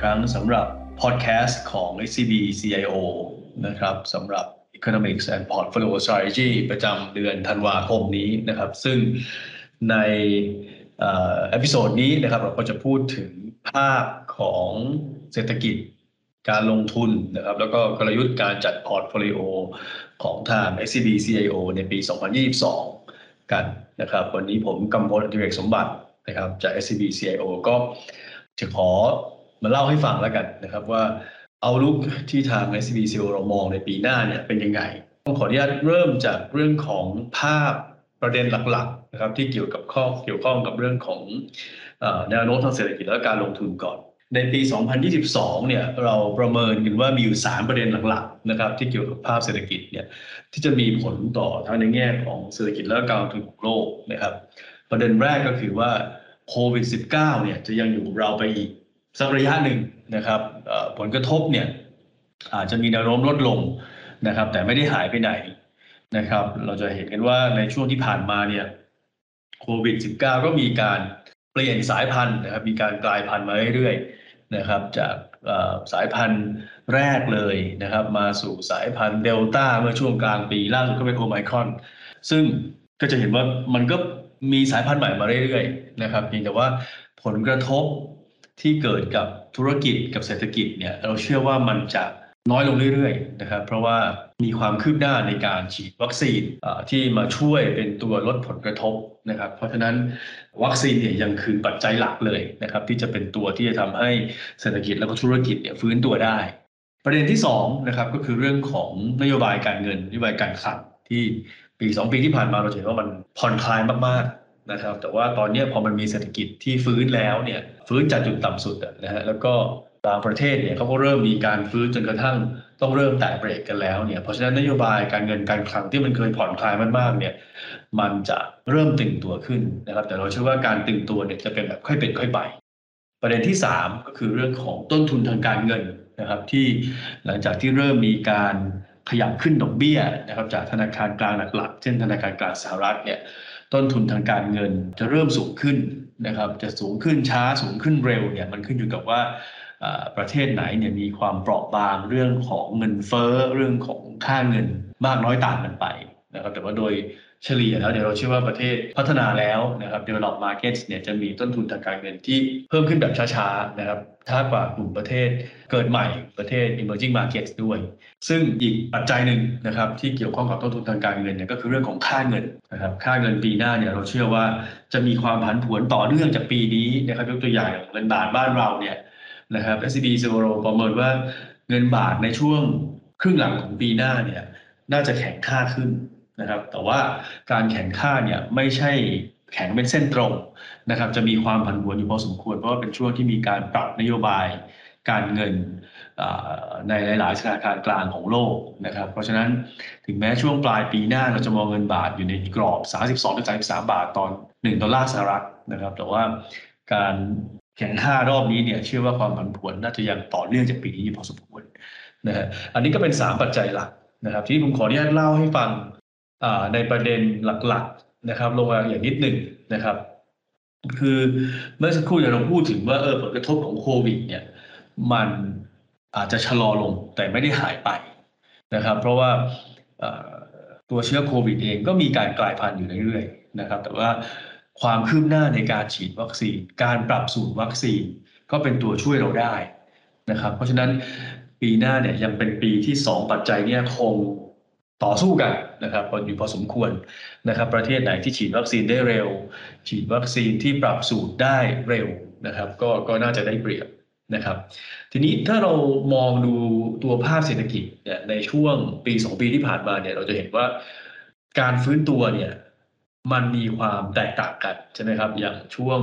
ครั้งสำหรับพอดแคสต์ของ SCB CIO นะครับสำหรับ Economics and Portfolio Strategy ประจำเดือนธันวาคมนี้นะครับ ซึ่งใน episode นี้นะครับเราก็จะพูดถึงภาพของเศรษฐกิจการลงทุนนะครับ แล้วก็กลยุทธ์การจัด portfolio ของทาง SCB CIO ในปี 2022 กันนะครับ วันนี้ผมกำพลอดิเรกสมบัตินะครับจาก SCB CIO ก็จะขอ มาเล่าให้ฟังแล้วกันนะครับว่าเอาลุกที่ทาง SBCO เรามองในปีหน้าเนี่ยเป็นยังไง ต้องขออนุญาตเริ่มจากเรื่องของภาพประเด็นหลักๆนะครับที่เกี่ยวกับข้อเกี่ยวข้องกับเรื่องของแนวโน้มทางเศรษฐกิจและการลงทุนก่อน ในปี 2022 เนี่ยเราประเมินกันว่ามีอยู่ 3 ประเด็นหลักๆนะครับที่เกี่ยวกับภาพเศรษฐกิจเนี่ยที่จะมีผลต่อทั้งในแง่ของเศรษฐกิจและการลงทุนของโลกนะครับ ประเด็นแรกก็คือว่าโควิด -19 เนี่ยจะยังอยู่กับเราไปอีก สักระยะหนึ่งนะครับผลกระทบเนี่ยอาจจะมีแนวโน้มลดลงนะครับ แต่ไม่ได้หายไปไหนนะครับ เราจะเห็นกันว่าในช่วงที่ผ่านมาเนี่ยโควิด -19 ก็มีการเปลี่ยนสายพันธุ์นะครับ มีการกลายพันธุ์มาเรื่อยๆนะครับ จากสายพันธุ์แรกเลยนะครับ มาสู่สายพันธุ์เดลต้าเมื่อช่วงกลางปีล่าสุดก็เป็นโอไมครอน ซึ่งก็จะเห็นว่ามันก็มีสายพันธุ์ใหม่มาเรื่อยๆนะครับเพียงแต่ว่าผลกระทบ ที่เกิดกับธุรกิจกับเศรษฐกิจเนี่ยเราเชื่อว่ามันจะน้อยลงเรื่อยๆนะครับเพราะว่ามีความคืบหน้าในการฉีดวัคซีนที่มาช่วยเป็นตัวลดผลกระทบนะครับเพราะฉะนั้นวัคซีนเนี่ยยังคือปัจจัยหลักเลยนะครับที่จะเป็นตัวที่จะทำให้เศรษฐกิจแล้วก็ธุรกิจเนี่ยฟื้นตัวได้ ประเด็นที่2นะครับก็คือเรื่องของนโยบายการเงินนโยบายการคลังที่ปี 2 ปีที่ผ่านมาเราเห็นว่ามันผ่อนคลายมากๆ นะครับ แต่ว่าตอนนี้พอมันมีเศรษฐกิจที่ฟื้นแล้วเนี่ยฟื้นจากจุดต่ำสุดนะฮะแล้วก็บางประเทศเนี่ยเขาก็เริ่มมีการฟื้นจนกระทั่งต้องเริ่มแตะเบรกกันแล้วเนี่ยเพราะฉะนั้นนโยบายการเงินการคลังที่มันเคยผ่อนคลายมากๆเนี่ยมันจะเริ่มตึงตัวขึ้นนะครับ แต่เราเชื่อว่าการตึงตัวเนี่ยจะเป็นแบบค่อยเป็นค่อยไป ประเด็นที่ 3 ก็คือเรื่องของต้นทุนทางการเงินนะครับที่หลังจากที่เริ่มมีการขยับขึ้นดอกเบี้ยนะครับจากธนาคารกลางหลักๆ เช่นธนาคารกลางสหรัฐเนี่ย ต้นทุนทางการเงินจะเริ่มสูงขึ้นนะครับ จะสูงขึ้นช้าสูงขึ้นเร็วเนี่ยมันขึ้นอยู่กับว่าประเทศไหนเนี่ยมีความเปราะบางเรื่องของเงินเฟ้อเรื่องของค่าเงินมากน้อยต่างกันไปนะครับแต่ว่าโดย เฉลี่ยแล้วเดี๋ยวเราเชื่อว่าประเทศพัฒนาแล้วนะครับ develop markets เนี่ยจะมีต้นทุนทางการเงินที่เพิ่มขึ้นแบบช้าๆนะครับช้ากว่ากลุ่มประเทศเกิดใหม่ประเทศ emerging markets ด้วย ซึ่งอีกปัจจัยหนึ่งนะครับที่เกี่ยวข้องกับต้นทุนทางการเงินเนี่ยก็คือเรื่องของค่าเงินนะครับค่าเงินปีหน้าเนี่ยเราเชื่อว่าจะมีความผันผวนต่อเนื่องจากปีนี้นะครับยกตัวอย่างเงินบาทบ้านเราเนี่ยนะครับ SCB z e r o ประเมินว่าเงินบาทในช่วงครึ่งหลังของปีหน้าเนี่ยน่าจะแข็งค่าขึ้น นะครับ แต่ว่าการแข็งค่าเนี่ยไม่ใช่แข็งเป็นเส้นตรงนะครับ จะมีความผันผวนอยู่พอสมควร เพราะว่าเป็นช่วงที่มีการปรับนโยบายการเงินในหลายๆธนาคารกลางของโลกนะครับ เพราะฉะนั้นถึงแม้ช่วงปลายปีหน้าเราจะมองเงินบาทอยู่ในกรอบ 32-33 บาทตอน 1 ดอลลาร์สหรัฐนะครับ แต่ว่าการแข่งห้ารอบนี้เนี่ยเชื่อว่าความผันผวนน่าจะยังต่อเนื่องจากปีนี้พอสมควรนะฮะอันนี้ก็เป็น 3 ปัจจัยหลักนะครับ ที่ผมขออนุญาตเล่าให้ฟัง ในประเด็นหลักๆนะครับ ลงมาอย่างนิดหนึ่งนะครับ คือเมื่อสักครู่เราพูดถึงว่าเออผลกระทบของโควิด เนี่ย มันอาจจะชะลอลงแต่ไม่ได้หายไปนะครับ เพราะว่าตัวเชื้อโควิดเองก็มีการกลายพันธุ์อยู่เรื่อยๆนะครับ แต่ว่าความคืบหน้าในการฉีดวัคซีน การปรับสูตรวัคซีน ก็เป็นตัวช่วยเราได้นะครับ เพราะฉะนั้นปีหน้าเนี่ยยังเป็นปีที่ 2 ปัจจัยเนี่ยคง ต่อสู้กันนะครับอยู่พอสมควรนะครับประเทศไหนที่ฉีดวัคซีนได้เร็ว ฉีดวัคซีนที่ปรับสูตรได้เร็วนะครับก็ก็น่าจะได้เปรียบนะครับ ทีนี้ถ้าเรามองดูตัวภาพเศรษฐกิจเนี่ยในช่วงปี2ปีที่ผ่านมาเนี่ยเราจะเห็นว่าการฟื้นตัวเนี่ยมันมีความแตกต่างกันใช่ไหมครับอย่างช่วง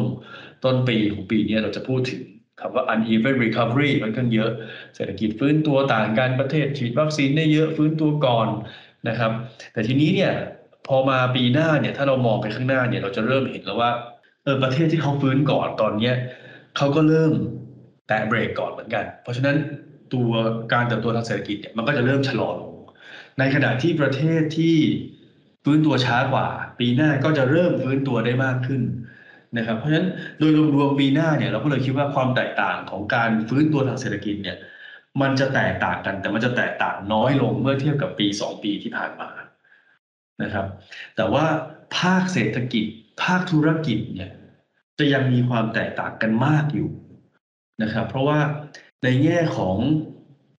ต้นปีของปีนี้เราจะพูดถึง คำว่า uneven recovery มันข้างเยอะ เศรษฐกิจฟื้นตัวต่างกันประเทศฉีดวัคซีนได้เยอะฟื้นตัวก่อนนะครับ แต่ทีนี้เนี่ยพอมาปีหน้าเนี่ยถ้าเรามองไปข้างหน้าเนี่ยเราจะเริ่มเห็นแล้วว่าเออประเทศที่เขาฟื้นก่อนตอนเนี้ยเขาก็เริ่มแตะเบรกก่อนเหมือนกัน เพราะฉะนั้นตัวการเติบโตทางเศรษฐกิจเนี่ยมันก็จะเริ่มชะลอลง ในขณะที่ประเทศที่ฟื้นตัวช้ากว่า ปีหน้าก็จะเริ่มฟื้นตัวได้มากขึ้น นะครับเพราะฉะนั้นโดยรวมๆปีหน้าเนี่ยเราก็เลยคิดว่าความแตกต่างของการฟื้นตัวทางเศรษฐกิจเนี่ยมันจะแตกต่างกันแต่มันจะแตกต่างน้อยลงเมื่อเทียบกับปีสองปีที่ผ่านมานะครับ แต่ว่าภาคเศรษฐกิจ ภาคธุรกิจเนี่ยจะยังมีความแตกต่างกันมากอยู่นะครับ เพราะว่าในแง่ของ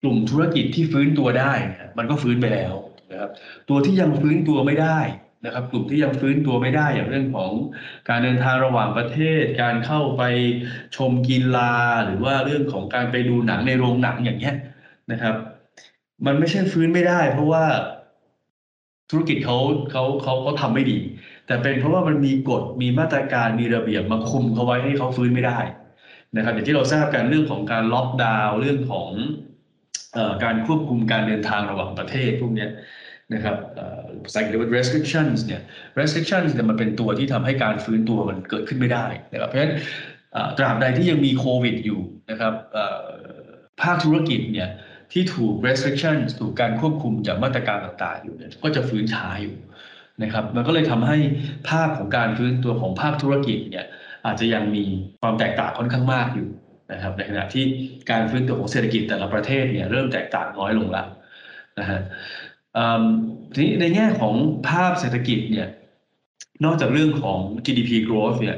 กลุ่มธุรกิจที่ฟื้นตัวได้ มันก็ฟื้นไปแล้วนะครับ ตัวที่ยังฟื้นตัวไม่ได้ นะครับกลุ่มที่ยังฟื้นตัวไม่ได้อย่างเรื่องของการเดินทางระหว่างประเทศ การเข้าไปชมกีฬาหรือว่าเรื่องของการไปดูหนังในโรงหนังอย่างเงี้ยนะครับ มันไม่ใช่ฟื้นไม่ได้ เพราะว่าธุรกิจเขาเขาเขาเขาทำไม่ดี แต่เป็นเพราะว่ามันมีกฎมีมาตรการมีระเบียบมาคุมเขาไว้ให้เขาฟื้นไม่ได้นะครับอย่างที่เราทราบกันเรื่องของการล็อกดาวน์เรื่องของการควบคุมการเดินทางระหว่างประเทศพวกนี้ นะครับภาษาอังกฤษเรียกว่า restrictions เนี่ย restrictions เนี่ยมันเป็นตัวที่ทำให้การฟื้นตัวมันเกิดขึ้นไม่ได้นะครับเพราะฉะนั้นตราบใดที่ยังมีโควิดอยู่นะครับภาคธุรกิจเนี่ยที่ถูก restrictions ถูกการควบคุมจากมาตรการต่างๆอยู่เนี่ยก็จะฟื้นช้าอยู่นะครับมันก็เลยทำให้ภาพของการฟื้นตัวของภาคธุรกิจเนี่ยอาจจะยังมีความแตกต่างค่อนข้างมากอยู่นะครับในขณะที่การฟื้นตัวของเศรษฐกิจแต่ละประเทศเนี่ยเริ่มแตกต่างน้อยลงแล้วนะฮะ ทีนี้ในแง่ของภาพเศรษฐกิจเนี่ยนอกจากเรื่องของ GDP growth เนี่ย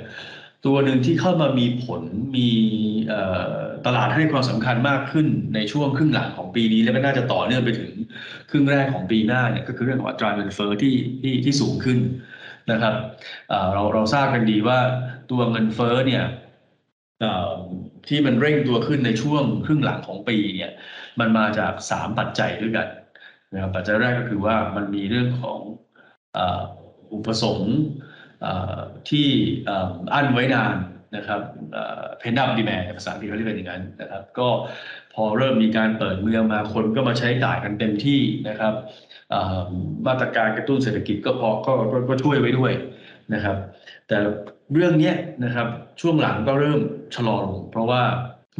ตัวหนึ่งที่เข้ามามีผลมีตลาดให้ความสำคัญมากขึ้นในช่วงครึ่งหลังของปีนี้ และก็น่าจะต่อเนื่องไปถึงครึ่งแรกของปีหน้าเนี่ยก็คือเรื่องของอัตราเงินเฟ้อที่ที่ที่สูงขึ้นนะครับเราเราทราบกันดีว่าตัวเงินเฟ้อเนี่ยที่มันเร่งตัวขึ้นในช่วงครึ่งหลังของปีเนี่ยมันมาจากสามปัจจัยด้วยกัน นะครับปัจจัยแรกก็คือว่ามันมีเรื่องของอุปสงค์ที่อั้นไว้นานนะครับเพนดับดีแมภาษาอังกฤษเขาเรียกเป็นอย่างนั้นนะครับ ก็พอเริ่มมีการเปิดเมืองมาคนก็มาใช้จ่ายกันเต็มที่นะครับมาตรการกระตุ้นเศรษฐกิจก็พอก็ก็ช่วยไว้ด้วยนะครับ แต่เรื่องนี้นะครับช่วงหลังก็เริ่มชะลอลง เพราะว่า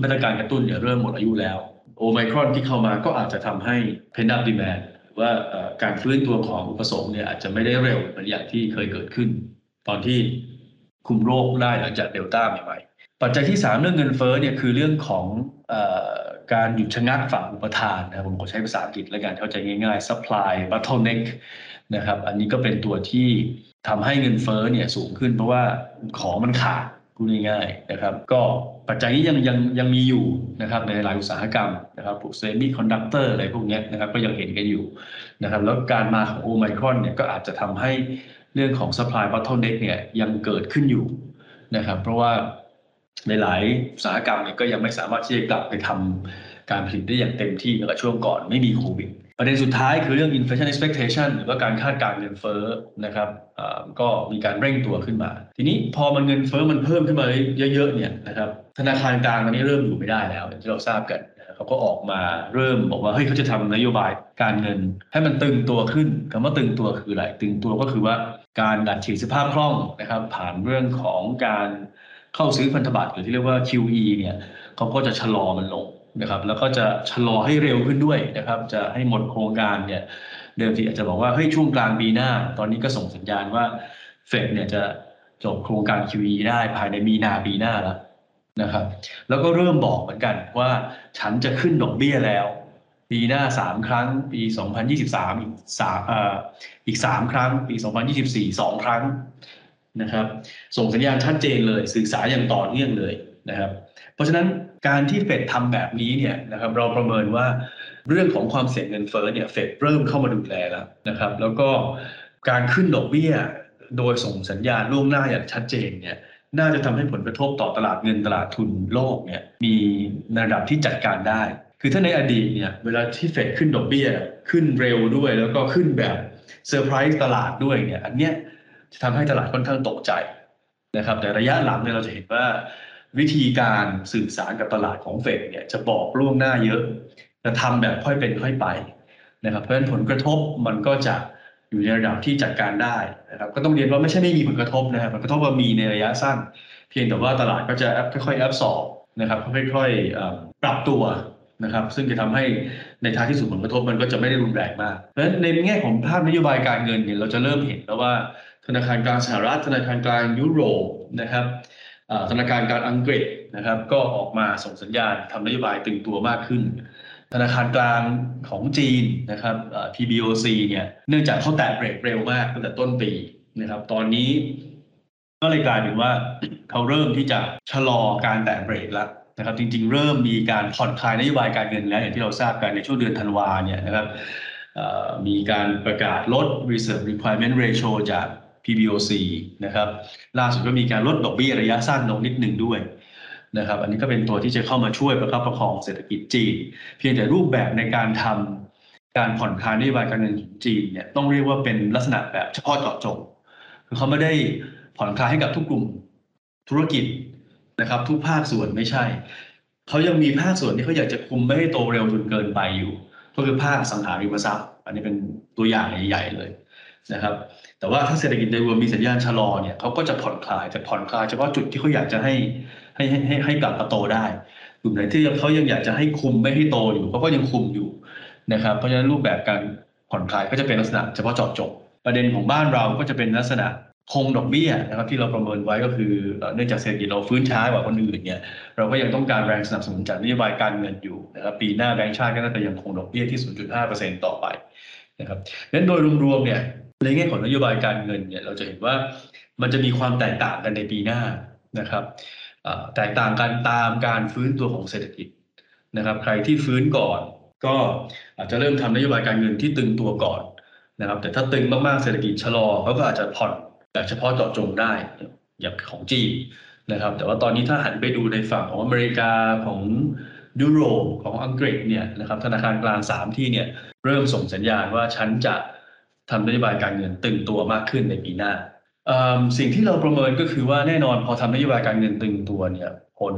มาตรการกระตุ้นเนี่ยเริ่มหมดอายุแล้ว โอไมครอนที่เข้ามาก็อาจจะทำให้เพนดับดีแมนว่าการฟื้นตัวของอุปสงค์เนี่ยอาจจะไม่ได้เร็วเหมือนอย่างที่เคยเกิดขึ้น ตอนที่คุมโรคได้หลังจากเดลต้าใหม่ๆปัจจัยที่ 3 เรื่องเงินเฟ้อเนี่ยคือเรื่องของอการหยุดชะงักฝั่งอุปทานนะผมขอใช้ภาษาอังกฤษแล้วกันเข้าใจง่ายๆ supply bottleneck นะครับ อันนี้ก็เป็นตัวที่ทำให้เงินเฟ้อเนี่ยสูงขึ้นเพราะว่าของมันขาด พูดง่ายๆนะครับ ก็ปัจจัยนี้ยังยังยังมีอยู่นะครับในหลายอุตสาหกรรมนะครับพวกเซมิคอนดักเตอร์อะไรพวกนี้นะครับก็ยังเห็นกันอยู่นะครับแล้วการมาของโอไมครอนเนี่ยก็อาจจะทำให้เรื่องของ supply bottleneck เนี่ยยังเกิดขึ้นอยู่นะครับเพราะว่าในหลายอุตสาหกรรมเนี่ยก็ยังไม่สามารถที่จะกลับไปทำการผลิตได้อย่างเต็มที่เมื่อช่วงก่อนไม่มีโควิด ประเด็นสุดท้ายคือเรื่อง inflation expectation หรือว่าการคาดการเงินเฟ้อนะครับก็มีการเร่งตัวขึ้นมา ทีนี้พอมันเงินเฟ้อมันเพิ่มขึ้นมาเยอะๆเนี่ยนะครับธนาคารกลางตอนนี้เริ่มอยู่ไม่ได้แล้วอย่างที่เราทราบกันเขาก็ออกมาเริ่มบอกว่าเฮ้ยเขาจะทำนโยบายการเงิน ให้มันตึงตัวขึ้นคำว่าตึงตัวคืออะไรตึงตัวก็คือว่าการดัดฉีดสภาพคล่องนะครับ ผ่านเรื่องของการเข้าซื้อพันธบัตรหรือที่เรียกว่า QE เนี่ยเขาก็จะชะลอมันลง นะครับ แล้วก็จะชะลอให้เร็วขึ้นด้วยนะครับ จะให้หมดโครงการเนี่ยเดิมทีอาจจะบอกว่าเฮ้ยช่วงกลางปีหน้า ตอนนี้ก็ส่งสัญญาณว่าเฟดเนี่ยจะจบโครงการ QE ได้ภายในมีนาปีหน้าแล้วนะครับ แล้วก็เริ่มบอกเหมือนกันว่าฉันจะขึ้นดอกเบี้ยแล้ว ปีหน้าสามครั้ง ปี 2023 อีกสามอีกสามครั้ง ปี 2024สองครั้งนะครับ ส่งสัญญาณชัดเจนเลย สื่อสารอย่างต่อเนื่องเลยนะครับ เพราะฉะนั้น การที่เฟดทำแบบนี้เนี่ยนะครับเราประเมินว่าเรื่องของความเสี่ยงเงินเฟ้อเนี่ยเฟดเริ่มเข้ามาดูแลแล้วนะครับ แล้วก็การขึ้นดอกเบี้ย โดยส่งสัญญาณล่วงหน้าอย่างชัดเจนเนี่ยน่าจะทำให้ผลกระทบต่อตลาดเงินตลาดทุนโลกเนี่ยมีระดับที่จัดการได้ คือถ้าในอดีตเนี่ยเวลาที่เฟดขึ้นดอกเบี้ย ขึ้นเร็วด้วย แล้วก็ขึ้นแบบเซอร์ไพรส์ตลาดด้วยเนี่ยอันเนี้ยจะทำให้ตลาดค่อนข้างตกใจนะครับแต่ระยะหลังเนี่ยเราจะเห็นว่า วิธีการสื่อสารกับตลาดของเฟดเนี่ยจะบอกล่วงหน้าเยอะ จะทำแบบค่อยเป็นค่อยไปนะครับ เพราะฉะนั้นผลกระทบมันก็จะอยู่ในระดับที่จัดการได้นะครับ ก็ต้องเรียนว่าไม่ใช่ไม่มีผลกระทบนะครับผลกระทบว่ามีในระยะสั้น เพียงแต่ว่าตลาดก็จะค่อยๆ absorb นะครับค่อยๆปรับตัวนะครับ ซึ่งจะทำให้ในท้ายที่สุดผลกระทบมันก็จะไม่ได้รุนแรงมาก เพราะฉะนั้นในแง่ของภาพนโยบายการเงินเนี่ยเราจะเริ่มเห็นแล้วว่าธนาคารกลางสหรัฐธนาคารกลางยุโรปนะครับ ธนาคารกางอังกฤษนะครับ ก็ออกมาส่งสัญญาณทำนโยบายตึงตัวมากขึ้น ธนาคารกลางของจีนนะครับ PBOC เนี่ยเนื่องจากเขาแตะเบรกเร็วมากตั้งแต่ต้นปีนะครับ ตอนนี้ก็เลยกลายเป็นว่าเขาเริ่มที่จะชะลอการแตะเบรกแล้วนะครับ จริง ๆ เริ่มมีการผ่อนคลายนโยบายการเงินแล้วอย่างที่เราทราบกันในช่วงเดือนธันวาเนี่ยนะครับมีการประกาศลด reserve requirement ratio จาก PBOC นะครับล่าสุดก็มีการลดดอกเบี้ยระยะสั้นลงนิดหนึ่งด้วยนะครับอันนี้ก็เป็นตัวที่จะเข้ามาช่วยประคับประคองเศรษฐกิจจีน เพียงแต่รูปแบบในการทำการผ่อนคลายนโยบายการเงินของจีนเนี่ยต้องเรียกว่าเป็นลักษณะแบบเฉพาะเจาะจงคือเขาไม่ได้ผ่อนคลายให้กับทุกกลุ่มธุรกิจนะครับ ทุกภาคส่วนไม่ใช่ เขายังมีภาคส่วนที่เขาอยากจะคุมไม่ให้โตเร็วจนเกินไปอยู่ ก็คือภาคสังหาริมทรัพย์ อันนี้เป็นตัวอย่างใหญ่ๆเลยนะครับ แต่ว่าถ้าเศรษฐกิจโดยรวมมีสัญญาณชะลอเนี่ยเขาก็จะผ่อนคลายแต่ผ่อนคลายเฉพาะจุดที่เขาอยากจะให้ให้ให้ให้กลับมาโตได้กลุ่มไหนที่เขายังอยากจะให้คุมไม่ให้โตอยู่เขาก็ยังคุมอยู่นะครับ เพราะฉะนั้นรูปแบบการผ่อนคลายก็จะเป็นลักษณะเฉพาะเจาะจงประเด็นของบ้านเราก็จะเป็นลักษณะคงดอกเบี้ยนะครับที่เราประเมินไว้ก็คือเนื่องจากเศรษฐกิจเราฟื้นช้ากว่าคนอื่นเนี่ยเราก็ยังต้องการแรงสนับสนุนจากนโยบายการเงินอยู่นะครับปีหน้าแบงก์ชาติก็น่าจะยังคงดอกเบี้ยที่ 0.5%ต่อไปนะครับดังนั้นโดยรวมๆเนี่ย ในแง่ของนโยบายการเงินเนี่ยเราจะเห็นว่ามันจะมีความแตกต่างกันในปีหน้านะครับแตกต่างกันตามการฟื้นตัวของเศรษฐกิจนะครับ ใครที่ฟื้นก่อนก็อาจจะเริ่มทำนโยบายการเงินที่ตึงตัวก่อนนะครับ แต่ถ้าตึงมากๆเศรษฐกิจชะลอเขาก็อาจจะผ่อนแบบเฉพาะเจาะจงได้อย่างของจีนนะครับ แต่ว่าตอนนี้ถ้าหันไปดูในฝั่งของอเมริกาของยุโรปของอังกฤษเนี่ยนะครับธนาคารกลาง 3 ที่เนี่ยเริ่มส่งสัญญาณว่าฉันจะ ทำนโยบายการเงินตึงตัวมากขึ้นในปีหน้าสิ่งที่เราประเมินก็คือว่าแน่นอนพอทำนโยบายการเงินตึงตัวเนี่ยผล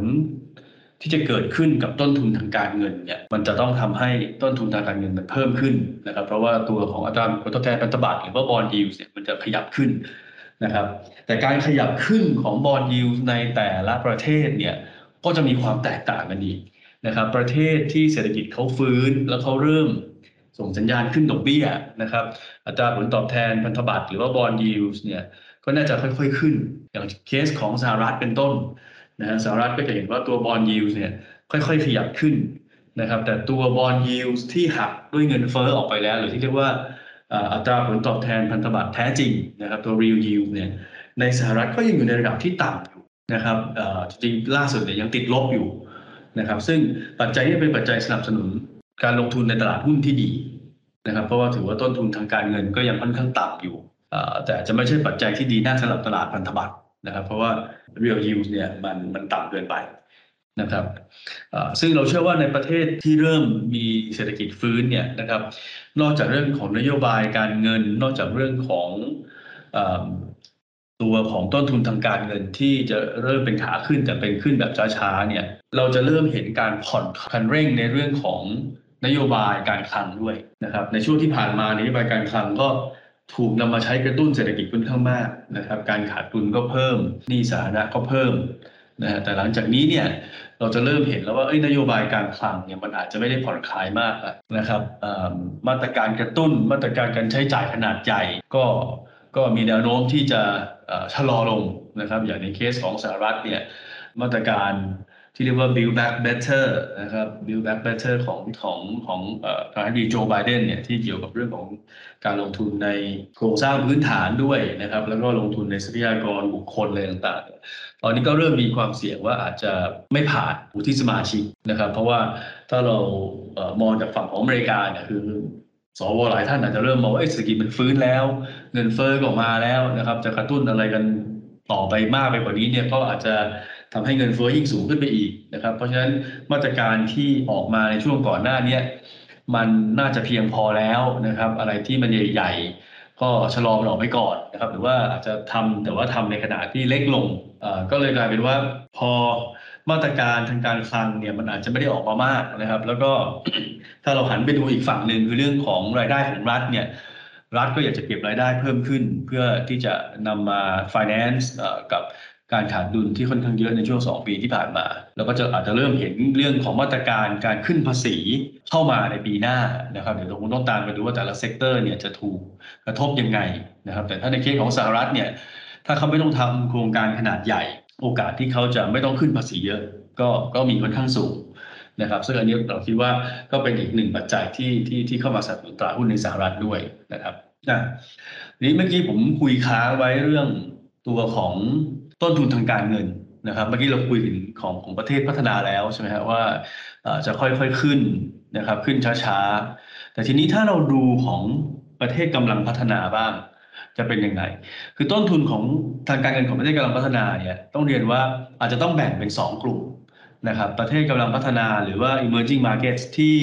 ที่จะเกิดขึ้นกับต้นทุนทางการเงินเนี่ยมันจะต้องทำให้ต้นทุนทางการเงินมันเพิ่มขึ้นนะครับ เพราะว่าตัวของอัตราผลตอบแทนพันธบัตรหรือว่าบอลยิวเนี่ยมันจะขยับขึ้นนะครับ แต่การขยับขึ้นของบอลยิวในแต่ละประเทศเนี่ยก็จะมีความแตกต่างกันอีกนะครับ ประเทศที่เศรษฐกิจเขาฟื้นแล้วเขาเริ่ม ส่งสัญญาณขึ้นดอกเบี้ยนะครับ อัตราผลตอบแทนพันธบัตรหรือว่าบอลยิวเนี่ยก็น่าจะค่อยๆขึ้น อย่างเคสของสหรัฐเป็นต้นนะฮะสหรัฐก็จะเห็นว่าตัวบอลยิวเนี่ยค่อยๆขยับขึ้นนะครับแต่ตัวบอลยิวที่หักด้วยเงินเฟ้อออกไปแล้ว หรือที่เรียกว่าอัตราผลตอบแทนพันธบัตรแท้จริงนะครับตัว real yield เนี่ยในสหรัฐก็ยังอยู่ในระดับที่ต่ำอยู่นะครับจริงล่าสุดเนี่ยยังติดลบอยู่นะครับซึ่งปัจจัยนี้เป็นปัจจัยสนับสนุน การลงทุนในตลาดหุ้นที่ดีนะครับ เพราะว่าถือว่าต้นทุนทางการเงินก็ยังค่อนข้างต่ำอยู่แต่จะไม่ใช่ปัจจัยที่ดีน่าสำหรับตลาดพันธบัตรนะครับ เพราะว่า real yield เนี่ยมันมันต่ำเกินไปนะครับซึ่งเราเชื่อว่าในประเทศที่เริ่มมีเศรษฐกิจฟื้นเนี่ยนะครับ นอกจากเรื่องของนโยบายการเงิน นอกจากเรื่องของตัวของต้นทุนทางการเงินที่จะเริ่มเป็นขาขึ้นแต่เป็นขึ้นแบบช้าๆเนี่ยเราจะเริ่มเห็นการผ่อนคันเร่งในเรื่องของ นโยบายการคลังด้วยนะครับ ในช่วงที่ผ่านมานโยบายการคลังก็ถูกนำมาใช้กระตุ้นเศรษฐกิจค่อนข้างมากนะครับ การขาดทุนก็เพิ่มหนี้สาธารณะก็เพิ่มนะฮะแต่หลังจากนี้เนี่ยเราจะเริ่มเห็นแล้วว่าเอ้ยนโยบายการคลังเนี่ยมันอาจจะไม่ได้ผ่อนคลายมากนะครับมาตรการกระตุ้นมาตรการการใช้จ่ายขนาดใหญ่ก็ก็มีแนวโน้มที่จะชะลอลงนะครับ อย่างในเคสของสหรัฐเนี่ยมาตรการ ที่เรียกว่า build back better นะครับ build back better ของของของประธานาธิบดีโจไบเดนเนี่ยที่เกี่ยวกับเรื่องของการลงทุนในโครงสร้างพื้นฐานด้วยนะครับ แล้วก็ลงทุนในทรัพยากรบุคคลอะไรต่างๆ ตอนนี้ก็เริ่มมีความเสี่ยงว่าอาจจะไม่ผ่านผู้ที่สมาชิกนะครับ เพราะว่าถ้าเรามองจากฝั่งของอเมริกาเนี่ยคือสวหลายท่านอาจจะเริ่มมองว่าเศรษฐกิจมันฟื้นแล้ว เงินเฟ้อก็มาแล้วนะครับ จะกระตุ้นอะไรกันต่อไปมากไปกว่านี้เนี่ยก็อาจจะ ทำให้เงินเฟ้อยิ่งสูงขึ้นไปอีกนะครับ เพราะฉะนั้นมาตรการที่ออกมาในช่วงก่อนหน้านี้มันน่าจะเพียงพอแล้วนะครับ อะไรที่มันใหญ่ๆก็ชะลอมันออกไปก่อนนะครับ หรือว่าอาจจะทำแต่ว่าทำในขนาดที่เล็กลงก็เลยกลายเป็นว่าพอมาตรการทางการคลังเนี่ยมันอาจจะไม่ได้ออกมามากนะครับ แล้วก็ถ้าเราหันไปดูอีกฝั่งหนึ่งคือเรื่องของรายได้ของรัฐเนี่ยรัฐก็อยากจะเก็บรายได้เพิ่มขึ้น เพื่อที่จะนำมา finance กับ การขาดดุลที่ค่อนข้างเยอะในช่วง 2 ปีที่ผ่านมา แล้วก็จะอาจจะเริ่มเห็นเรื่องของมาตรการการขึ้นภาษีเข้ามาในปีหน้านะครับเดี๋ยวเราคงต้องตามไปดูว่าแต่ละ sector เนี่ยจะถูกกระทบยังไงนะครับ แต่ถ้าในเคสของสหรัฐเนี่ยถ้าเขาไม่ต้องทำโครงการขนาดใหญ่ โอกาสที่เขาจะไม่ต้องขึ้นภาษีเยอะ ก็ก็มีค่อนข้างสูงนะครับซึ่งอันนี้เราคิดว่าก็เป็นอีกหนึ่งปัจจัยที่ที่ที่เข้ามาสนับสนุนตลาหุ้นในสหรัฐด้วยนะครับนะนี้เมื่อกี้ผมคุยค้างไว้เรื่องตัวของ ต้นทุนทางการเงินนะครับเมื่อกี้เราคุยถึงของของประเทศพัฒนาแล้วใช่ไหมครัว่าจะค่อยๆขึ้นนะครับ ขึ้นช้าๆ แต่ทีนี้ถ้าเราดูของประเทศกำลังพัฒนาบ้าง จะเป็นยังไง คือต้นทุนของทางการเงินของประเทศกำลังพัฒนาเนี่ยต้องเรียนว่าอาจจะต้องแบ่งเป็น 2 กลุ่มนะครับประเทศกำลังพัฒนาหรือว่า emerging markets ที่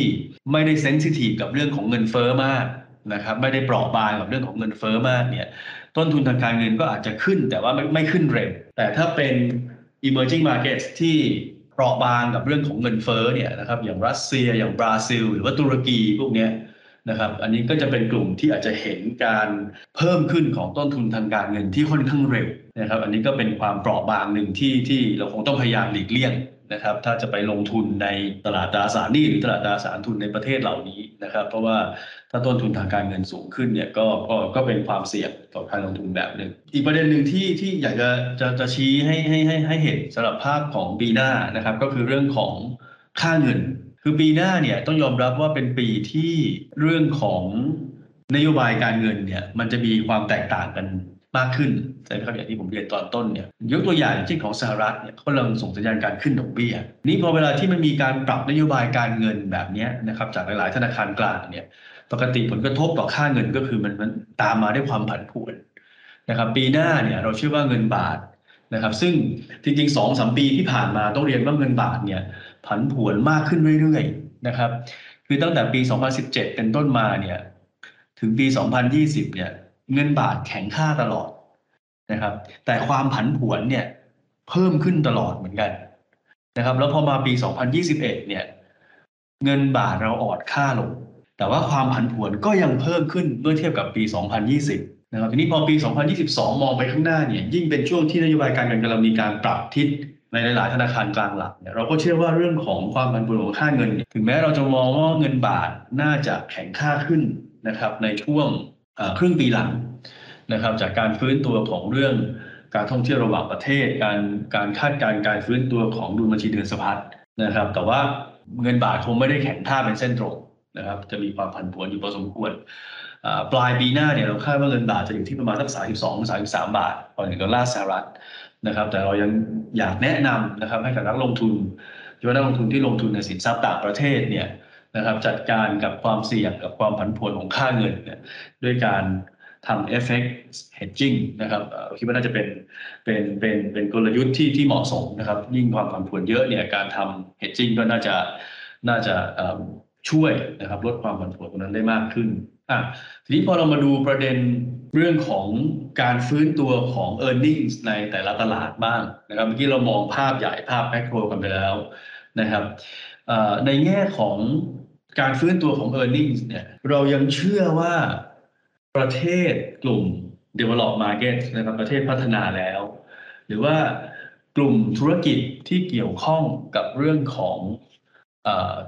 ไม่ได้เซนซิทีฟกับเรื่องของเงินเฟอ้อมากนะครับไม่ได้เปราะบางกับเรื่องของเงินเฟอ้อมากเนี่ยต้นทุนทางการเงินก็อาจจะขึ้นแต่ว่าไม่ไม่ขึ้นเร็ว แต่ถ้าเป็น emerging markets ที่เปราะบางกับเรื่องของเงินเฟ้อเนี่ยนะครับอย่างรัสเซียอย่างบราซิล หรือว่าตุรกีพวกนี้นะครับอันนี้ก็จะเป็นกลุ่มที่อาจจะเห็นการเพิ่มขึ้นของต้นทุนทางการเงินที่ค่อนข้างเร็วนะครับอันนี้ก็เป็นความเปราะบางหนึ่งที่ที่เราคงต้องพยายามหลีกเลี่ยง นะครับถ้าจะไปลงทุนในตลาดตราสารหนี้หรือตลาดตราสารทุนในประเทศเหล่านี้นะครับ เพราะว่าถ้าต้นทุนทางการเงินสูงขึ้นเนี่ยก็ก็ก็เป็นความเสี่ยงต่อการลงทุนแบบหนึ่งอีกประเด็นหนึ่งที่ที่อยากจะจะจะชี้ให้ให้ให้ให้เห็นสำหรับภาพของปีหน้านะครับ ก็คือเรื่องของค่าเงิน คือปีหน้าเนี่ยต้องยอมรับว่าเป็นปีที่เรื่องของนโยบายการเงินเนี่ยมันจะมีความแตกต่างกัน มากขึ้นใช่ไหมครับอย่างที่ผมเรียนตอนต้นเนี่ยยกตัวอย่างเช่นของสหรัฐเนี่ยเขากำลังส่งสัญญาณการขึ้นดอกเบี้ยนี่พอเวลาที่มันมีการปรับนโยบายการเงินแบบนี้นะครับจากหลาย ๆ ธนาคารกลางเนี่ยปกติผลกระทบต่อค่าเงินก็คือมันมันตามมาด้วยความผันผวนนะครับปีหน้าเนี่ยเราเชื่อว่าเงินบาทนะครับซึ่งจริงๆสองสามปีที่ผ่านมาต้องเรียนว่าเงินบาทเนี่ยผันผวนมากขึ้นเรื่อยๆนะครับคือตั้งแต่ปี 2017 เป็นต้นมาเนี่ยถึงปี 2020 เนี่ย เงินบาทแข็งค่าตลอดนะครับ แต่ความผันผวนเนี่ยเพิ่มขึ้นตลอดเหมือนกันนะครับ แล้วพอมาปี 2021 เนี่ย เงินบาทเราอ่อนค่าลง แต่ว่าความผันผวนก็ยังเพิ่มขึ้นเมื่อเทียบกับปี 2020 นะครับ ทีนี้พอปี 2022 มองไปข้างหน้าเนี่ย ยิ่งเป็นช่วงที่นโยบายการเงินกำลังมีการปรับทิศในหลาย ๆ ธนาคารกลางหลักเนี่ยเราก็เชื่อว่าเรื่องของความผันผวนของค่าเงิน ถึงแม้เราจะมองว่าเงินบาทน่าจะแข็งค่าขึ้นนะครับ ในช่วง ครึ่งปีหลังนะครับ จากการฟื้นตัวของเรื่องการท่องเที่ยวระหว่างประเทศ การการคาดการณ์การฟื้นตัวของดุลบัญชีเดินสะพัดนะครับ แต่ว่าเงินบาทคงไม่ได้แข็งท่าเป็นเส้นตรงนะครับ จะมีความผันผวนอยู่พอสมควรปลายปีหน้าเนี่ยเราคาดว่าเงินบาทจะอยู่ที่ประมาณสักสามสิบสองสามสิบสามบาทต่อหนึ่งดอลลาร์สหรัฐนะครับ แต่เรายังอยากแนะนำนะครับให้กับนักลงทุนโดยเฉพาะนักลงทุนที่ลงทุนในสินทรัพย์ต่างประเทศเนี่ย นะครับจัดการกับความเสี่ยงกับความผันผวนของค่าเงินเนี่ยด้วยการทำ effect hedging นะครับคิดว่าน่าจะเป็นเป็นเป็นเป็นกลยุทธ์ที่ที่เหมาะสมนะครับ ยิ่งความผันผวนเยอะเนี่ยการทำ hedging ก็น่าจะน่าจะช่วยนะครับลดความผันผวนตรงนั้นได้มากขึ้นอะทีนี้พอเรามาดูประเด็นเรื่องของการฟื้นตัวของ e a r n i n g ในแต่ละตลาดบ้างนะครับเมื่อกี้เรามองภาพใหญ่ภาพแมกโรกันไปแล้วนะครับ ในแง่ของการฟื้นตัวของ e a r n i n g เนี่ยเรายังเชื่อว่าประเทศกลุ่ม develop market นะครับประเทศพัฒนาแล้ว หรือว่ากลุ่มธุรกิจที่เกี่ยวข้องกับเรื่องของ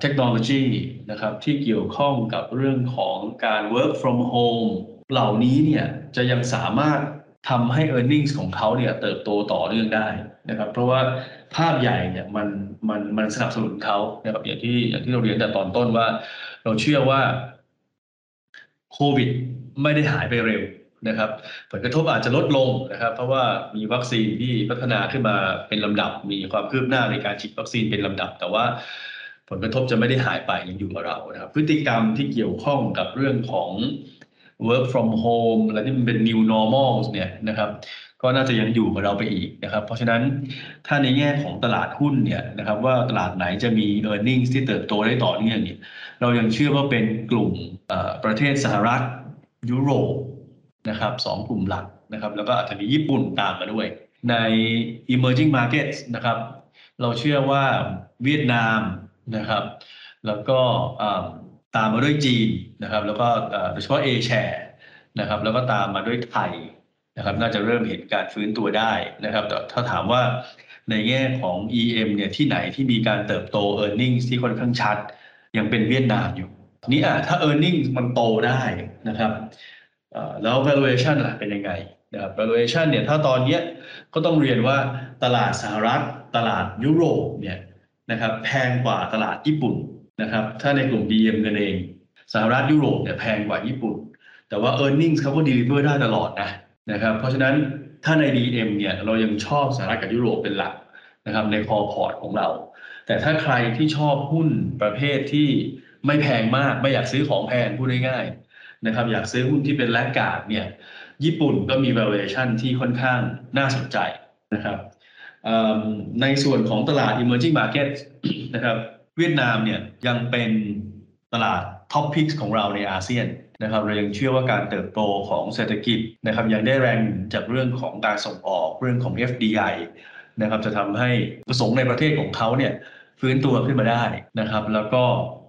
เทคโนโลยีนะครับที่เกี่ยวข้องกับเรื่องของการ work from home เหล่านี้เนี่ยจะยังสามารถทำให้ e a r n i n g ของเขาเนี่ยเติบโตต่อเนื่องได้นะครับ เพราะว่า ภาพใหญ่เนี่ยมันมันมันสนับสนุนเขานะครับอย่างที่อย่างที่เราเรียนแต่ตอนต้นว่า เราเชื่อว่าโควิดไม่ได้หายไปเร็วนะครับผลกระทบอาจจะลดลงนะครับ เพราะว่ามีวัคซีนที่พัฒนาขึ้นมาเป็นลำดับ มีความคืบหน้าในการฉีดวัคซีนเป็นลำดับ แต่ว่าผลกระทบจะไม่ได้หายไปยังอยู่กับเรานะครับ พฤติกรรมที่เกี่ยวข้องกับเรื่องของ work from home อะไรที่มันเป็น new normal เนี่ยนะครับ ก็น่าจะยังอยู่กับเราไปอีกนะครับ เพราะฉะนั้นถ้าในแง่ของตลาดหุ้นเนี่ยนะครับว่าตลาดไหนจะมี e a r n i n g ที่เติบโตได้ต่อเนื่องเนี่ยเรายังเชื่อว่าเป็นกลุ่มประเทศสหรัฐยุโรปนะครับสองกลุ่มหลักนะครับแล้วก็อาจจะมีญี่ปุ่นตามมาด้วย ใน emerging markets นะครับเราเชื่อว่าเวียดนามนะครับ แล้วก็ตามมาด้วยจีนนะครับ แล้วก็โดยเฉพาะเอแชร์นะครับ แล้วก็ตามมาด้วยไทย นะครับน่าจะเริ่มเห็นการฟื้นตัวได้นะครับแต่ถ้าถามว่าในแง่ของ EM เนี่ยที่ไหนที่มีการเติบโต e a r n i n g ที่ค่อนข้างชัด ยังเป็นเวียดนามอยู่นี้อะถ้า e a r n i n g มันโตได้นะครับแล้ว valuation ล่ะเป็นยังไงนะครับ valuation เนี่ยถ้าตอนนี้ก็ต้องเรียนว่าตลาดสหรัฐ ตลาดยุโรปเนี่ยนะครับแพงกว่าตลาดญี่ปุ่นนะครับถ้าในกลุ่ม DM กันเองสหรัฐยุโรปเนี่ยแพงกว่าญี่ปุ่น แต่ว่า e a r n i n g เขาก็ deliver ได้ตลอดนะ นะครับเพราะฉะนั้นถ้าใน DM เนี่ยเรายังชอบสหรัฐกับยุโรปเป็นหลักนะครับในคอพอร์ตของเรา แต่ถ้าใครที่ชอบหุ้นประเภทที่ไม่แพงมากไม่อยากซื้อของแพงพูดง่ายๆนะครับอยากซื้อหุ้นที่เป็นแลกกาดเนี่ยญี่ปุ่นก็มี valuation ที่ค่อนข้างน่าสนใจนะครับในส่วนของตลาด emerging market นะครับเวียดนามเนี่ยยังเป็นตลาดท็อปพิกของเราในอาเซียน นะครับเรายังเชื่อว่าการเติบโตของเศรษฐกิจนะครับยังได้แรงจากเรื่องของการส่งออกเรื่องของ FDI นะครับจะทำให้ประสงค์ในประเทศของเขาเนี่ยฟื้นตัวขึ้นมาได้นะครับ แล้วก็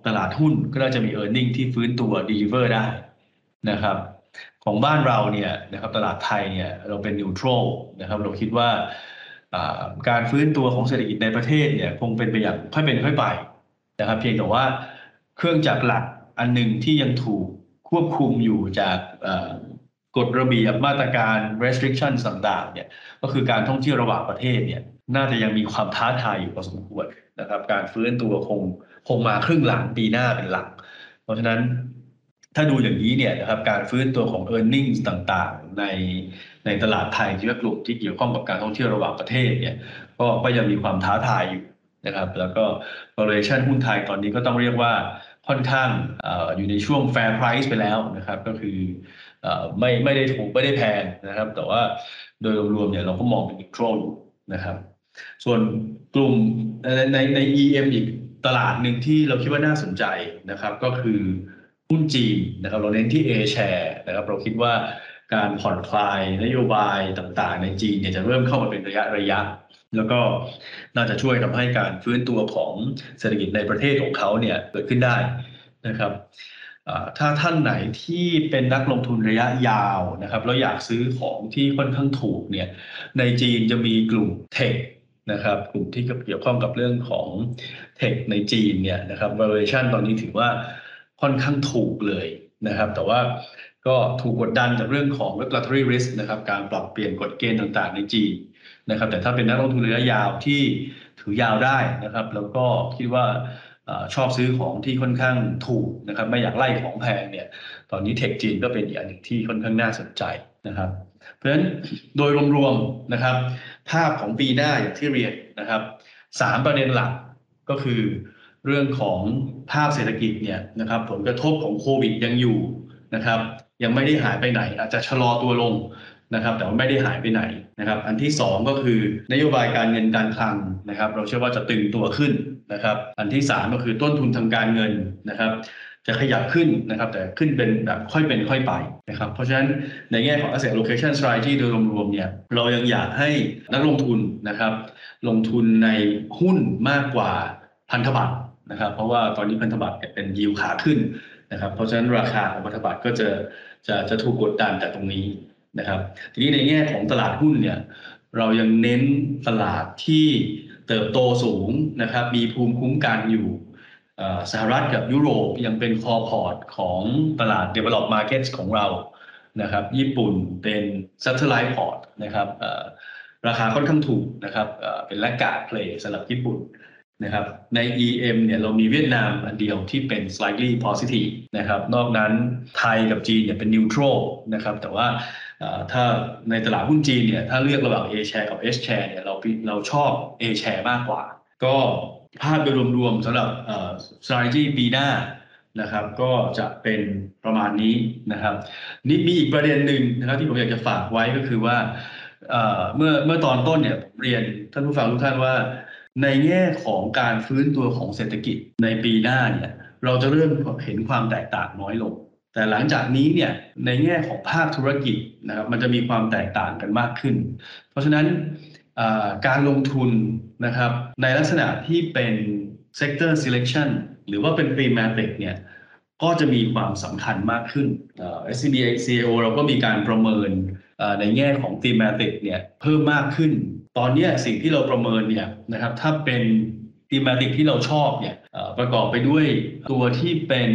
ตลาดหุ้นก็น่าจะมี e a r n i n g ที่ฟื้นตัว deliver ได้นะครับของบ้านเราเนี่ยนะครับตลาดไทยเนี่ยเราเป็นนิวทรัลนะครับเราคิดว่าการฟื้นตัวของเศรษฐกิจในประเทศเนี่ยคงเป็นไปอย่างค่อยเป็นค่อยไปนะครับเพียงแต่ว่าเครื่องจักรหลักอันหนึ่งที่ยังถูก ควบคุมอยู่จากกฎระเบียบมาตรการ restriction ต่างๆเนี่ยก็คือการท่องเที่ยวระหว่างประเทศเนี่ยน่าจะยังมีความท้าทายอยู่พอสมควรนะครับ การฟื้นตัวคงคงมาครึ่งหลังปีหน้าเป็นหลัก เพราะฉะนั้นถ้าดูอย่างนี้เนี่ยนะครับการฟื้นตัวของ e a r n i n g ต่างๆ ในในตลาดไทยที่ว่ากลุ่มที่เกี่ยวข้องกับการท่องเที่ยวระหว่างประเทศเนี่ยก็ก็ยังมีความท้าทายอยู่นะครับ แล้วก็ valuation หุ้นไทยตอนนี้ก็ต้องเรียกว่า ค่อนข้างอยู่ในช่วง fair price ไปแล้วนะครับ ก็คือไม่ไม่ได้ถูกไม่ได้แพงนะครับ แต่ว่าโดยรวมๆเนี่ยเราก็มองเป็น neutral อยู่นะครับ ส่วนกลุ่มในใน EM อีกตลาดหนึ่งที่เราคิดว่าน่าสนใจนะครับ ก็คือหุ้นจีนนะครับ เราเน้นที่ A share นะครับ เราคิดว่าการผ่อนคลายนโยบายต่างๆ ในจีนเนี่ยจะเริ่มเข้ามาเป็นระยะระยะ แล้วก็น่าจะช่วยทำให้การฟื้นตัวของเศรษฐกิจในประเทศของเขาเนี่ยเกิดขึ้นได้นะครับถ้าท่านไหนที่เป็นนักลงทุนระยะยาวนะครับแล้วอยากซื้อของที่ค่อนข้างถูกเนี่ยในจีนจะมีกลุ่มเทคนะครับกลุ่มที่เกี่ยวข้องกับเรื่องของเทคในจีนเนี่ยนะครับ valuation ตอนนี้ถือว่าค่อนข้างถูกเลยนะครับ แต่ว่าก็ถูกกดดันจากเรื่องของ regulatory risk นะครับ การปรับเปลี่ยนกฎเกณฑ์ต่างๆ ในจีน นะครับ แต่ถ้าเป็นนักลงทุนระยะยาวที่ถือยาวได้นะครับ แล้วก็คิดว่าชอบซื้อของที่ค่อนข้างถูกนะครับ ไม่อยากไล่ของแพงเนี่ย ตอนนี้เทคจีนก็เป็นอีกอันหนึ่งที่ค่อนข้างน่าสนใจนะครับ เพราะฉะนั้นโดยรวมๆนะครับ ภาพของปีหน้าอย่างที่เรียนนะครับสามประเด็นหลักก็คือเรื่องของภาพเศรษฐกิจเนี่ยนะครับผลกระทบของโควิดยังอยู่นะครับ ยังไม่ได้หายไปไหน อาจจะชะลอตัวลงนะครับ แต่ว่าไม่ได้หายไปไหน นะครับอันที่ 2 ก็คือนโยบายการเงินการคลังนะครับ เราเชื่อว่าจะตึงตัวขึ้นนะครับ อันที่ 3 ก็คือต้นทุนทางการเงินนะครับ จะขยับขึ้นนะครับ แต่ขึ้นเป็นแบบค่อยเป็นค่อยไปนะครับ เพราะฉะนั้นในแง่ของ asset allocation strategy โดยรวมๆเนี่ยเรายังอยากให้นักลงทุนนะครับ ลงทุนในหุ้นมากกว่าพันธบัตรนะครับ เพราะว่าตอนนี้พันธบัตรเป็นยิวขาขึ้นนะครับ เพราะฉะนั้นราคาของพันธบัตรก็จะจะจะถูกกดดันจากตรงนี้ นะครับทีนี้ในแง่ของตลาดหุ้นเนี่ยเรายังเน้นตลาดที่เติบโตสูงนะครับมีภูมิคุ้มกันอยู่สหรัฐกับยุโรปยังเป็น core port ของตลาด develop markets ของเรานะครับญี่ปุ่นเป็น satellite port นะครับราคาค่อนข้างถูกนะครับเป็น laggard play สำหรับญี่ปุ่นนะครับใน EM เนี่ยเรามีเวียดนามอันเดียวที่เป็น slightly positive นะครับนอกนั้นไทยกับจีนเนี่ยเป็น neutral นะครับแต่ว่า ถ้าในตลาดหุ้นจีนเนี่ยถ้าเลือกระหว่าง A share กับ S share เนี่ยเราเราชอบ A share มากกว่า ก็ภาพโดยรวมๆสำหรับ strategy ปีหน้านะครับ ก็จะเป็นประมาณนี้นะครับ นี่มีอีกประเด็นหนึ่งนะครับที่ผมอยากจะฝากไว้ก็คือว่าเมื่อเมื่อตอนต้นเนี่ยผมเรียนท่านผู้ฟังทุกท่านว่า ในแง่ของการฟื้นตัวของเศรษฐกิจในปีหน้าเนี่ยเราจะเริ่มเห็นความแตกต่างน้อยลง แต่หลังจากนี้เนี่ยในแง่ของภาคธุรกิจนะครับมันจะมีความแตกต่างกันมากขึ้น เพราะฉะนั้นการลงทุนนะครับในลักษณะที่เป็น sector selection หรือว่าเป็น thematic เนี่ยก็จะมีความสำคัญมากขึ้น SCB CIO เราก็มีการประเมินในแง่ของ thematic เนี่ยเพิ่มมากขึ้น ตอนนี้สิ่งที่เราประเมินเนี่ยนะครับถ้าเป็น thematic ที่เราชอบเนี่ยประกอบไปด้วยตัวที่เป็น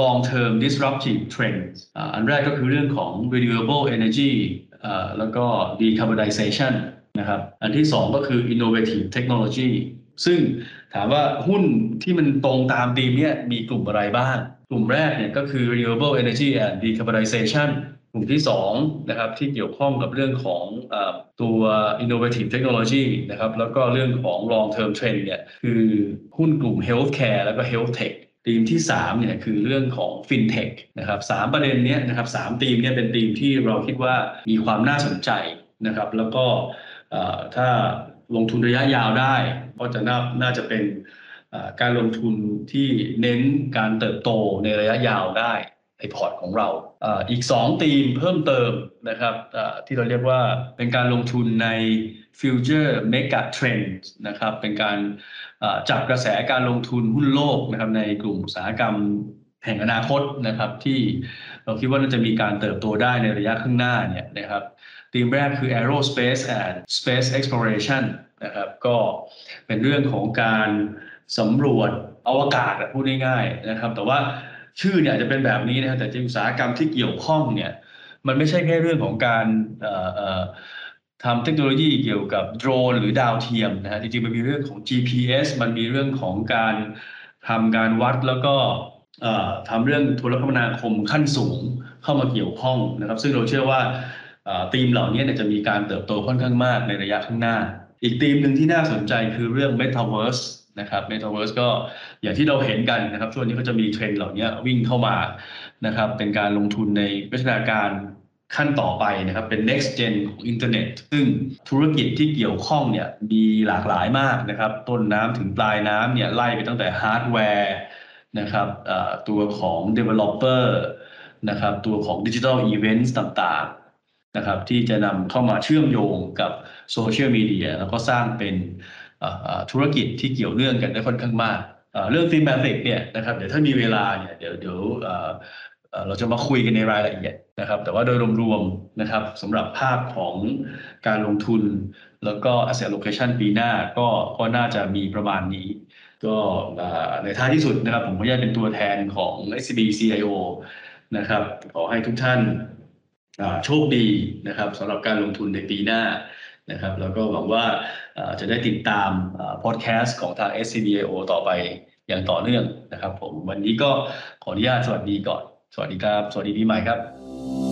long term disruptive trends อันแรกก็คือเรื่องของ renewable energy แล้วก็ decarbonization นะครับ อันที่สองก็คือ innovative technology ซึ่งถามว่าหุ้นที่มันตรงตามธีมเนี่ยมีกลุ่มอะไรบ้าง กลุ่มแรกเนี่ยก็คือ renewable energy and decarbonization กลุ่มที่2นะครับที่เกี่ยวข้องกับเรื่องของอตัว innovative technology นะครับแล้วก็เรื่องของ long term trend เนี่ยคือหุ้นกลุ่ม healthcare แล้วก็ health tech ธีมที่3เนี่ยคือเรื่องของ fintech นะครับสามประเด็นเนี้ยนะครับสามธีมเนี่ยเป็นธีมที่เราคิดว่ามีความน่าสนใจนะครับ แล้วก็ถ้าลงทุนระยะยาวได้ ก็จะน่าน่าจะเป็นการลงทุนที่เน้นการเติบโตในระยะยาวได้ในพอร์ตของเราอ่ออีก 2 ธีมเพิ่มเติมนะครับที่เราเรียกว่าเป็นการลงทุนใน future mega trends นะครับเป็นการจับกระแสการลงทุนหุ้นโลกนะครับในกลุ่มอุตสาหกรรมแห่งอนาคตนะครับที่เราคิดว่าน่าจะมีการเติบโตได้ในระยะข้างหน้าเนี่ยนะครับธีมแรกคือ aerospace and space exploration นะครับก็เป็นเรื่องของการสำรวจอวกาศอะพูดง่ายๆนะครับ แต่ว่าชื่อเนี่ยอาจจะเป็นแบบนี้นะครับแต่จริงอุตสาหกรรมที่เกี่ยวข้องเนี่ยมันไม่ใช่แค่เรื่องของการ ทำเทคโนโลยีเกี่ยวกับโดรนหรือดาวเทียมนะฮะจริงๆมันมีเรื่องของ GPS มันมีเรื่องของการทำการวัดแล้วก็ทำเรื่องโทรคมนาคมขั้นสูงเข้ามาเกี่ยวข้องนะครับ ซึ่งเราเชื่อว่าธีมเหล่านี้จะมีการเติบโตค่อนข้างมากในระยะข้างหน้า อีกธีมหนึ่งที่น่าสนใจคือเรื่อง Metaverse นะครับ Metaverse ก็อย่างที่เราเห็นกันนะครับช่วงนี้ก็จะมีเทรนด์เหล่านี้วิ่งเข้ามานะครับเป็นการลงทุนในวิทยาการ ขั้นต่อไปนะครับเป็น next gen ของอินเทอร์เน็ตซึ่งธุรกิจที่เกี่ยวข้องเนี่ยมีหลากหลายมากนะครับ ต้นน้ำถึงปลายน้ำเนี่ยไล่ไปตั้งแต่ฮาร์ดแวร์นะครับตัวของ developer นะครับตัวของ digital events ต่างๆนะครับที่จะนำเข้ามาเชื่อมโยงกับโซเชียลมีเดียแล้วก็สร้างเป็นธุรกิจที่เกี่ยวเนื่องกันได้ค่อนข้างมากเรื่อง thematic เนี่ยนะครับเดี๋ยวถ้ามีเวลาเนี่ยเดี๋ยวเดี๋ยว เราจะมาคุยกันในรายละเอียดนะครับ แต่ว่าโดยรวมๆนะครับสำหรับภาพของการลงทุน แล้วก็ asset allocation ปีหน้าก็ก็น่าจะมีประมาณนี้ ก็ในท้ายที่สุดนะครับ ผมขออนุญาตเป็นตัวแทนของ SCB CIO นะครับขอให้ทุกท่านโชคดีนะครับสำหรับการลงทุนในปีหน้านะครับ แล้วก็หวังว่าจะได้ติดตามพอดแคสต์ของทาง SCBIO ต่อไปอย่างต่อเนื่องนะครับ ผมวันนี้ก็ขออนุญาตสวัสดีก่อน สวัสดีครับ สวัสดีปีใหม่ครับ